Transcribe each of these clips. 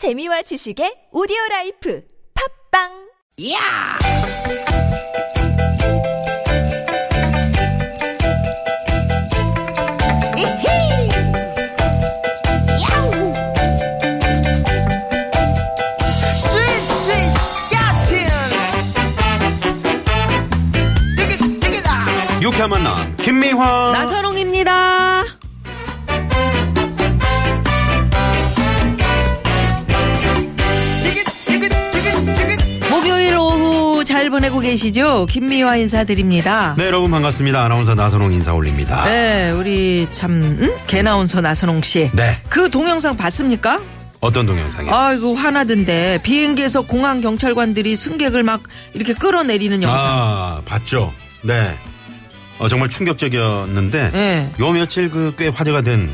재미와 지식의 오디오 라이프 팝빵 야! 이히! 야우! 스윗 스윗 스카틴! 디귿 디귿아! 유쾌한 만남 김미화 나선홍 보내고 계시죠? 김미화 인사드립니다. 네 여러분 반갑습니다 아나운서 나선홍 인사 올립니다 네, 우리 참 음? 개나운서 나선홍 씨. 네. 그 동영상 봤습니까? 어떤 동영상이요? 아이고 화나던데 비행기에서 공항 경찰관들이 승객을 막 이렇게 끌어내리는 영상. 아, 봤죠 네 어, 정말 충격적이었는데 네. 요 며칠 그 꽤 화제가 된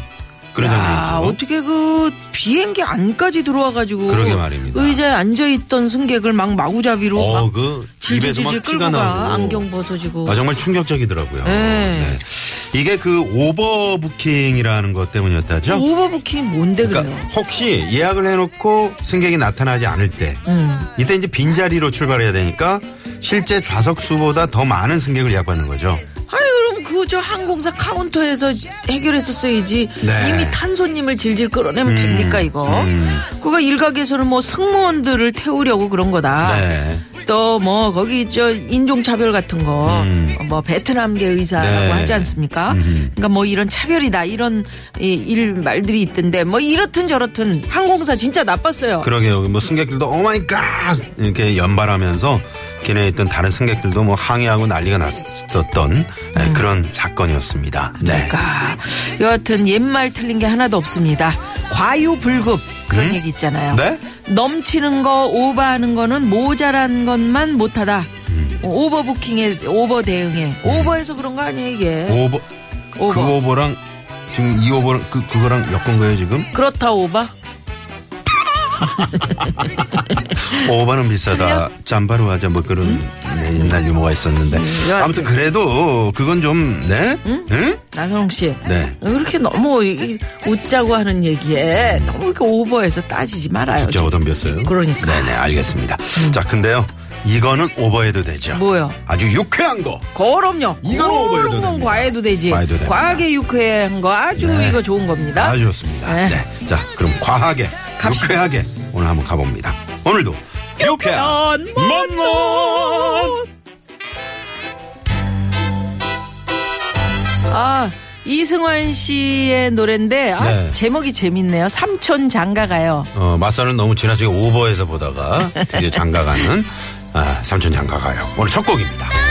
그런 야, 장면이죠 어떻게 그 비행기 안까지 들어와가지고 그러게 말입니다. 의자에 앉아있던 승객을 막 마구잡이로 어, 막 그 입에서 질질질 막 피가 가 나고 안경 벗어지고 아, 정말 충격적이더라고요 네. 이게 그 overbooking이라는 것 때문이었다죠 오버부킹 뭔데 그래요? 그러니까 혹시 예약을 해놓고 승객이 나타나지 않을 때 음. 이때 이제 빈 자리로 출발해야 되니까 실제 좌석 수보다 더 많은 승객을 예약받는 거죠. 아니 그럼 그 저 항공사 카운터에서 해결했었어야지 네. 이미 탄 손님을 질질 끌어내면 됩니까 이거 음. 그거 일각에서는 뭐 승무원들을 태우려고 그런 거다 네. 또 뭐 거기 저 인종차별 같은 거뭐 음. 베트남계 의사라고 네. 하지 않습니까 음. 그러니까 뭐 이런 차별이다 이런 이- 일 말들이 있던데 뭐 이렇든 저렇든 항공사 진짜 나빴어요 그러게요. 뭐 승객들도 oh my god 이렇게 연발하면서 기내 있던 다른 승객들도 뭐 항의하고 난리가 났었던 네, 그런 사건이었습니다. 네. 음. 그러니까 여하튼 옛말 틀린 게 하나도 없습니다. 과유불급 그런 얘기 있잖아요. 네? 넘치는 거 오버하는 거는 모자란 것만 못하다. 음. 어, overbooking에 오버 대응에 오버해서 그런 거 아니에요 이게. 오버 오버. 그 오버랑 지금 이 오버랑 그 그거랑 엮은 거예요 지금? 그렇다 오버. 오버는 비싸다. 잠바로 하자 뭐 그런 네, 옛날 유머가 있었는데 여하튼. 아무튼 그래도 그건 좀 네? 응? 나선홍 씨. 네. 그렇게 너무 이- 웃자고 하는 얘기에 너무 이렇게 오버해서 따지지 말아요. 진짜 오덤비었어요. 그러니까. 네네 알겠습니다. 자 근데요 이거는 오버해도 되죠. 뭐요? 아주 유쾌한 거. 그럼요. 이건 오버해도 됩니다. 과해도 되지. 과해도 됩니다. 과하게 유쾌한 거 아주 네. 이거 좋은 겁니다. 아주 좋습니다. 네. 네. 자 그럼 과하게 갑시다. 유쾌하게 오늘 한번 가봅니다. 오늘도 유쾌한 만남. 아, 이승환 씨의 노래인데 아, 네. 제목이 재밌네요. 삼촌 장가가요. 어, 맞선을 너무 지나치게 오버해서 보다가 드디어 장가가는 아, 삼촌 장가 가요. 오늘 첫 곡입니다.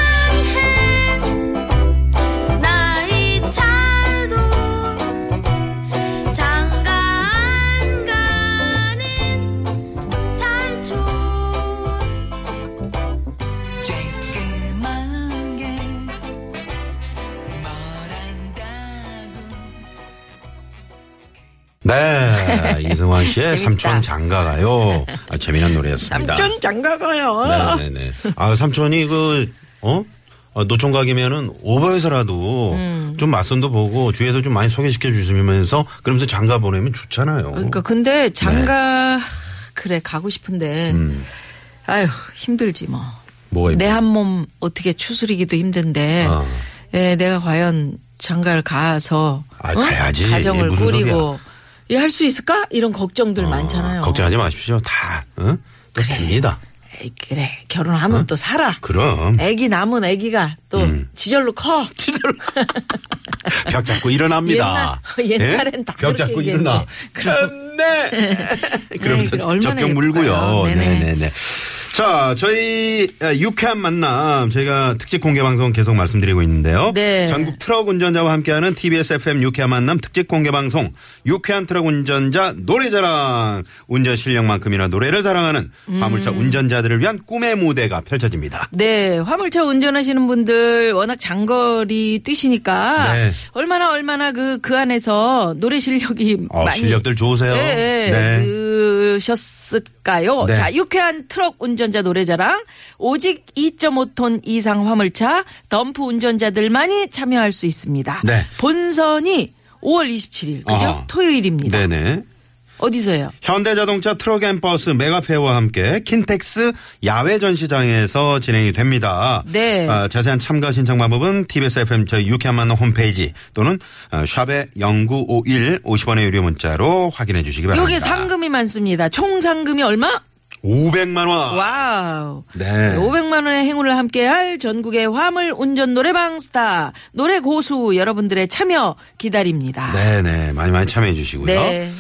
네, 이승환 씨의. 삼촌 장가가요. 아, 재미난 노래였습니다. 삼촌 장가가요. 네네네. 아, 삼촌이 그, 어? 어, 노총각이면은 오버해서라도 음. 좀 맞선도 보고 주위에서 좀 많이 소개시켜 주시면서 그러면서 장가 보내면 좋잖아요. 그러니까 근데 장가 그래 가고 싶은데 음. 아유 힘들지 뭐. 내 있- 한몸 어떻게 추스리기도 힘든데 어. 예, 내가 과연 장가를 가서 아, 가야지. 가정을 꾸리고 예, 할수 있을까? 이런 걱정들 어, 많잖아요. 걱정하지 마십시오. 다, 어? 또 됩니다. 에이, 그래 결혼하면 또 살아. 그럼. 애기 남은 애기가 또 음. 지절로 커. 벽 잡고 일어납니다. 옛날- 옛날엔 다벽 그렇게 잡고. 일어나. 네. 그러면서 그래, 얼마나 적격 예쁠까요? 물고요. 네네. 네 네네. 자, 저희 아, 유쾌한 만남 저희가 특집 공개 방송 계속 말씀드리고 있는데요. 네. 전국 트럭 운전자와 함께하는 TBS FM 유쾌한 만남 특집 공개 방송 유쾌한 트럭 운전자 노래자랑 운전 실력만큼이나 노래를 사랑하는 음. 화물차 운전자들을 위한 꿈의 무대가 펼쳐집니다. 네, 화물차 운전하시는 분들 워낙 장거리 뛰시니까 네. 얼마나 얼마나 그그 안에서 노래 실력이 어, 많이 실력들 좋으세요. 네, 네. 드셨을까요? 네. 자, 유쾌한 트럭 운전자 노래자랑 오직 2.5톤 이상 화물차 덤프 운전자들만이 참여할 수 있습니다. 네. 본선이 5월 27일 그죠? 어. 토요일입니다. 네네. 어디서요? 현대자동차 트럭앤버스 메가페어와 함께 킨텍스 야외 전시장에서 진행이 됩니다. 네. 아, 자세한 참가 신청 방법은 TBS FM 저희 유쾌한 만남 홈페이지 또는 아, 샵에 0951 50원의 유료 문자로 확인해 주시기 바랍니다. 여기 상금이 많습니다. 총 상금이 얼마? 500만 원. wow. 네. 500만 원의 행운을 함께할 전국의 화물 운전 노래방 스타 노래 고수 여러분들의 참여 기다립니다. 네네 많이 많이 참여해 주시고요. 네.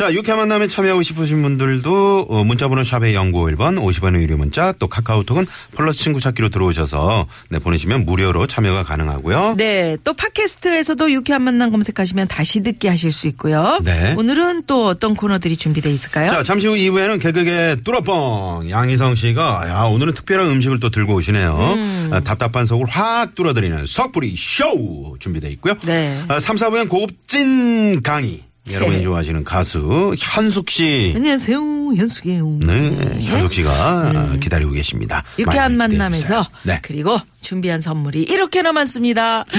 자, 유쾌한 만남에 참여하고 싶으신 분들도 어, 문자번호 샵의 0951번 50원의 유료 문자 또 카카오톡은 플러스 친구 찾기로 들어오셔서 네, 보내시면 무료로 참여가 가능하고요. 네, 또 팟캐스트에서도 유쾌한 만남 검색하시면 다시 듣기 하실 수 있고요. 네. 오늘은 또 어떤 코너들이 준비되어 있을까요? 자, 잠시 후 2부에는 개그의 뚜러뻥 양희성 씨가 야, 오늘은 특별한 음식을 또 들고 오시네요. 음. 아, 답답한 속을 확 뚫어드리는 석불이 쇼 준비되어 있고요. 네. 아, 3, 4부엔 고급진 강의. 여러분이 네. 좋아하시는 가수 현숙 씨. 안녕하세요, 현숙이에요. 네, 현숙 씨가 기다리고 계십니다. 음. 유쾌한 많이 기대해 만남에서. 네. 그리고 준비한 선물이 이렇게나 많습니다.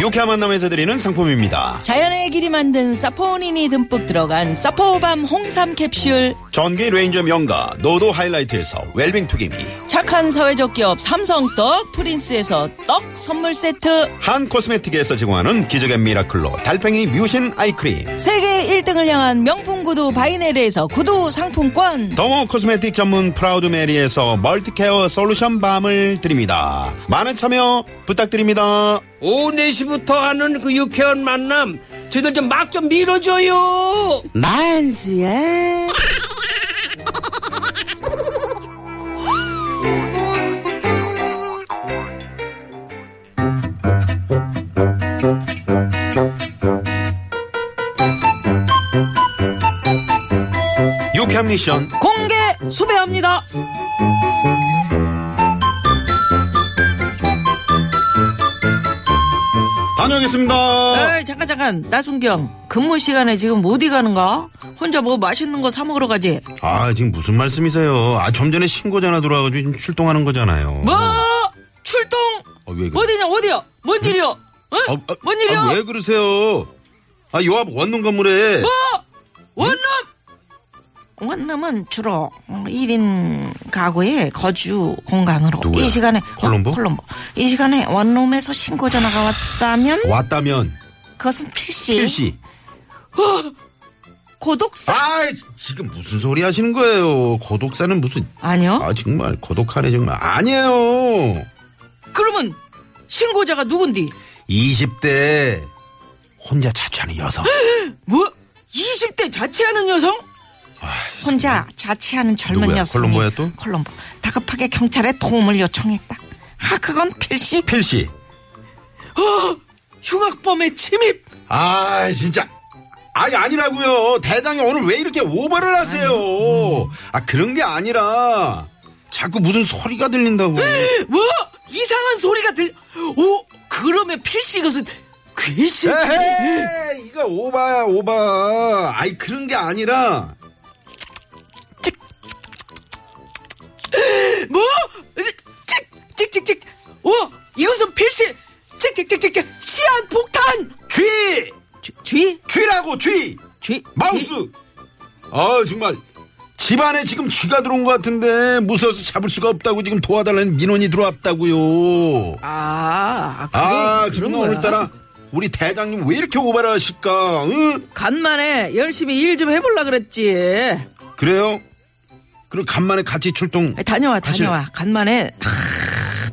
유쾌한 만남에서 드리는 상품입니다. 자연의 길이 만든 사포닌이 듬뿍 들어간 사포밤 홍삼 캡슐, 전기 레인지 명가 노도 하이라이트에서 웰빙 투기미 착한 사회적 기업 삼성떡 프린스에서 떡 선물 세트, 한 코스메틱에서 제공하는 기적의 미라클로 달팽이 뮤신 아이크림 세계 1등을 향한 명품 구두 바이네르에서 구두 상품권, dermo cosmetic 전문 프라우드 메리에서 multi care solution balm을 드립니다. 많은 참여 부탁드립니다. 오후 4시부터 하는 그 유쾌한 만남 저희들 좀 막좀 밀어줘요 만수야. 미션 공개 수배합니다. 다녀오겠습니다. 에이, 잠깐 잠깐 나순경 근무 시간에 지금 어디 가는가? 혼자 뭐 맛있는 거 사 먹으러 가지? 아 지금 무슨 말씀이세요? 아 좀 전에 신고 전화 들어와가지고 지금 출동하는 거잖아요. 뭐 출동 어, 왜 그래? 어디냐 어디야 뭔 일이야? 어? 아, 아, 뭔 일이야? 아, 왜 그러세요? 아, 요 앞 원룸 건물에. 뭐 원룸 원룸은 주로 1인 가구의 거주 공간으로 누구야? 이 시간에 콜롬보? 어, 콜롬보 이 시간에 원룸에서 신고 전화가 왔다면 왔다면, 그것은 필시, 필시. 고독사 아, 지금 무슨 소리 하시는 거예요? 고독사는 무슨. 아니요 아, 정말, 고독하네, 정말. 아니에요. 그러면 신고자가 누군디? 20대, 혼자 자취하는 여성. 뭐? 20대 자취하는 여성? 혼자 자취하는 젊은 누구야? 여성이 콜롬보야 또? 콜롬보 다급하게 경찰에 도움을 요청했다. 아 그건 필시 필시. 흉악범의 침입. 아, 진짜. 아니, 아니라고요. 대장이 오늘 왜 이렇게 오버를 하세요? 아, 그런 게 아니라. 자꾸 무슨 소리가 들린다고. 뭐 이상한 소리가 들. 오 그러면 필시 이것은 귀신. 에헤이, 이거 오바야, 오바. 아이, 그런 게 아니라. 쥐! 쥐? 마우스! 쥐? 아 정말. 집안에 지금 쥐가 들어온 것 같은데, 무서워서 잡을 수가 없다고 지금 도와달라는 민원이 들어왔다고요. 아, 그래, 아, 그런 지금 거야. 오늘따라 우리 대장님 왜 이렇게 오바를 하실까? 응? 간만에 열심히 일 좀 해볼라 그랬지. 그래요? 그럼 간만에 같이 출동. 다녀와, 하실- 다녀와. 간만에 하,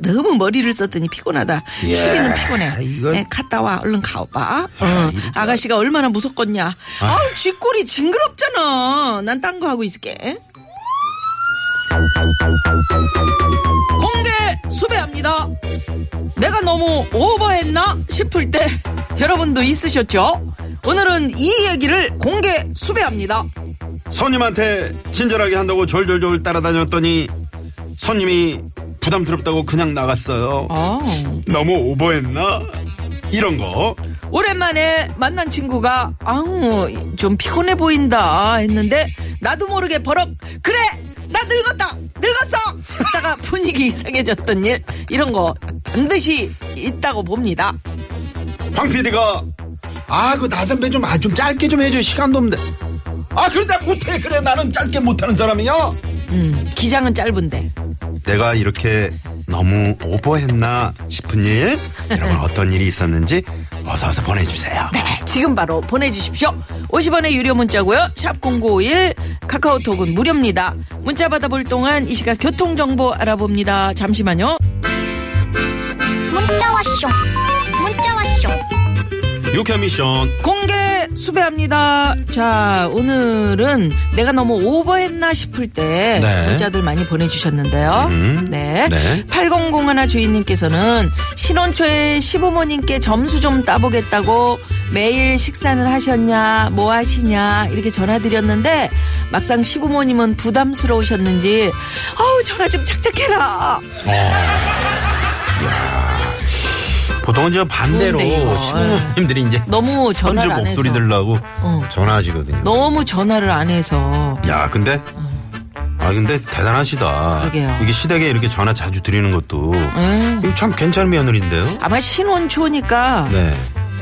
너무 머리를 썼더니 피곤하다. 예, 휴리는 피곤해. 이건- 네, 갔다 와, 얼른 가봐. 어, 이거 아가씨가 얼마나 무섭겠냐. 아우, 쥐꼬리 징그럽잖아. 난 딴 거 하고 있을게. 공개 수배합니다. 내가 너무 오버했나 싶을 때 여러분도 있으셨죠? 오늘은 이 얘기를 공개 수배합니다. 손님한테 친절하게 한다고 졸졸졸 따라다녔더니 손님이 부담스럽다고 그냥 나갔어요. 어. 너무 오버했나? 이런 거. 오랜만에 만난 친구가 아우 좀 피곤해 보인다 했는데 나도 모르게 버럭 그래 나 늙었다 늙었어 했다가 분위기 이상해졌던 일 이런 거 반드시 있다고 봅니다 황 PD가 아, 그 나선배 좀, 아, 좀 짧게 좀 해줘. 시간도 없는데. 아, 그래, 나 못해. 그래, 나는 짧게 못하는 사람이야. 음, 기장은 짧은데. 내가 이렇게 너무 오버했나 싶은 일, 여러분 어떤 일이 있었는지 어서 어서 보내주세요. 네, 지금 바로 보내주십시오. 50원의 유료 문자고요. 샵 #0951 카카오톡은 무료입니다. 문자 받아볼 동안 이 시각 교통 정보 알아봅니다. 잠시만요. 문자 왔쇼 문자 왔쇼 유쾌 미션. 공개 수배합니다. 자, 오늘은 내가 너무 오버했나 싶을 때 네. 문자들 많이 보내주셨는데요. 음, 네. 네. 8001 주인님께서는 신혼 초에 시부모님께 점수 좀 따보겠다고 매일 식사를 하셨냐, 뭐 하시냐, 이렇게 전화드렸는데 막상 시부모님은 부담스러우셨는지, 어우, 전화 좀 착착해라. 보통은 저 반대로 좋은데, 이거. 시부모님들이 이제 너무 전화를 안 목소리 해서. 들라고 어. 전화하시거든요. 너무 전화를 안 해서. 야, 근데 아 근데 대단하시다. 그러게요. 이게 시댁에 이렇게 전화 자주 드리는 것도 음. 이거 참 괜찮은 며느리인데요. 아마 신혼 초니까 네.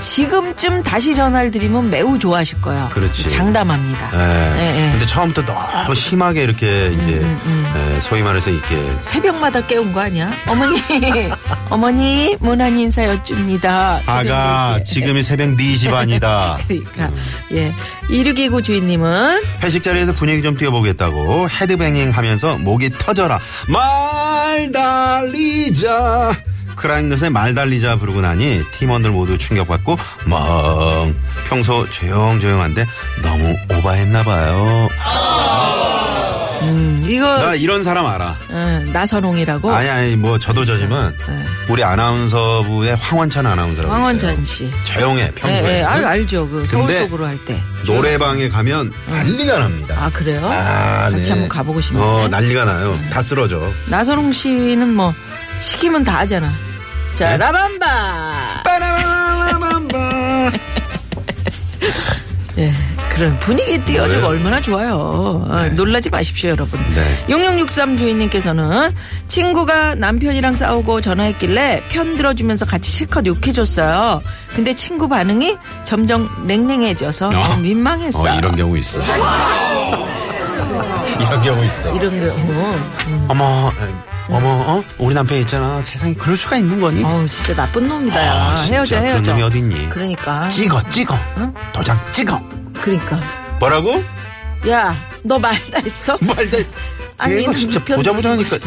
지금쯤 다시 전화를 드리면 매우 좋아하실 거예요. 그렇지. 장담합니다. 네. 예, 예. 근데 처음부터 너무 심하게 이렇게 이제 예, 소위 말해서 이렇게 새벽마다 깨운 거 아니야? 어머니, 어머니, 문안 인사 여쭙니다. 아가 4시에. 지금이 새벽 4시 반이다. 그러니까, 예. 2629 주인님은 회식 자리에서 분위기 좀 띄워보겠다고 헤드뱅잉 하면서 목이 터져라. 말 달리자. 크라잉넛의 말 달리자 부르고 나니 팀원들 모두 충격받고 멍. 평소 조용조용한데 너무 오바했나 봐요. 음, 이거 나 이런 사람 알아. 어, 나선홍이라고 아니, 아니, 뭐 저도 저지만 네. 우리 아나운서부의 황원찬 아나운서라고. 황원찬. 씨. 조용해, 예, 평소에. 예, 아유, 알죠. 그 서울 속으로 할 때. 노래방에 가면 난리가 납니다. 아, 그래요? 아, 같이 네. 한번 가보고 싶네. 어, 난리가 나요. 다 쓰러져. 나선홍 씨는 뭐 시키면 다 하잖아. 자, 네? 라밤바. 빠라바라밤바. 예, 그런 분위기 띄워주고 네. 얼마나 좋아요. 아, 놀라지 마십시오, 여러분. 네. 6663 주인님께서는 친구가 남편이랑 싸우고 전화했길래 편 들어주면서 같이 실컷 욕해줬어요. 근데 친구 반응이 점점 냉랭해져서 너무 민망했어요. 어, 이런 경우 있어. 이런 경우 있어. 이런 경우. 어머, 에, 어머, 어? 우리 남편 있잖아. 세상에 그럴 수가 있는 거니? 어우, 진짜 나쁜 놈이다, 야. 아, 진짜 헤어져, 그런 헤어져. 놈이 어딨니? 그러니까. 찍어, 찍어. 응? 도장 찍어. 그러니까. 뭐라고? 야, 너 말다 했어? 말도. 아니, 얘가 진짜 네편 보자 보자 하니까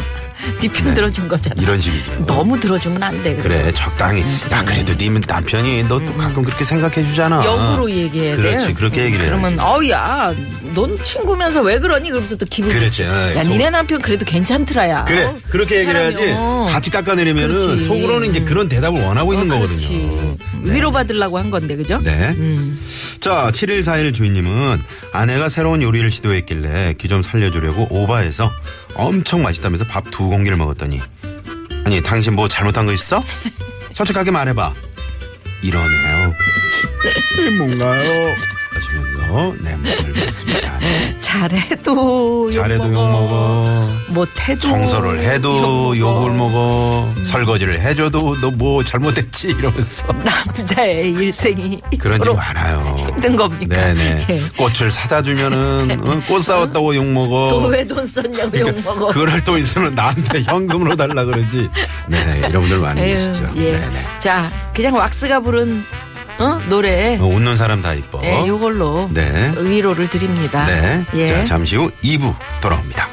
네편 들어준 거잖아. 이런 식이죠. 너무 들어주면 안 돼. 그래 적당히 야 그래도 네 남편이 너또 가끔 그렇게 생각해 주잖아 역으로 얘기해야 돼. 그렇지 그렇게 얘기를 그러면 해야지 어우야, 넌 친구면서 왜 그러니? 그러면서 또 기분. 그렇지. 어, 야, 속- 니네 남편 그래도 괜찮더라야. 그래 어, 그렇게 얘기를 해야지 어. 같이 깎아내리면은 그렇지. 속으로는 이제 그런 대답을 원하고 있는 어, 거거든요 그렇지. 네. 위로받으려고 한 건데, 그죠? 네. 음. 자, 7141 주인님은 아내가 새로운 요리를 시도했길래 기좀 살려주려고 오바해서 엄청 맛있다면서 밥 두 공기를 먹었더니 아니, 당신 뭐 잘못한 거 있어? 솔직하게 말해봐. 이러네요. 뭔가요? 하시면 서 네, 문자를 주셨습니다. 네. 잘해도 잘해도 욕 먹어. 못해도 청소를 해도 욕 욕을 먹어. 설거지를 해줘도 너 뭐 잘못했지 이러면서. 남자의 일생이 그런 집 이토록 많아요. 힘든 겁니까? 네네. 예. 꽃을 사다 주면은 어, 꽃 사왔다고 욕 먹어. 또 왜 돈 썼냐고 욕 먹어. 그럴 돈 있으면 나한테 현금으로 달라 그러지. 네, 이런 분들 많이 에휴, 계시죠. 예. 네네. 자, 그냥 왁스가 부른 어? 노래. 어, 웃는 사람 다 이뻐. 예, 요걸로 네. 위로를 드립니다. 네. 예. 자, 잠시 후 2부 돌아옵니다.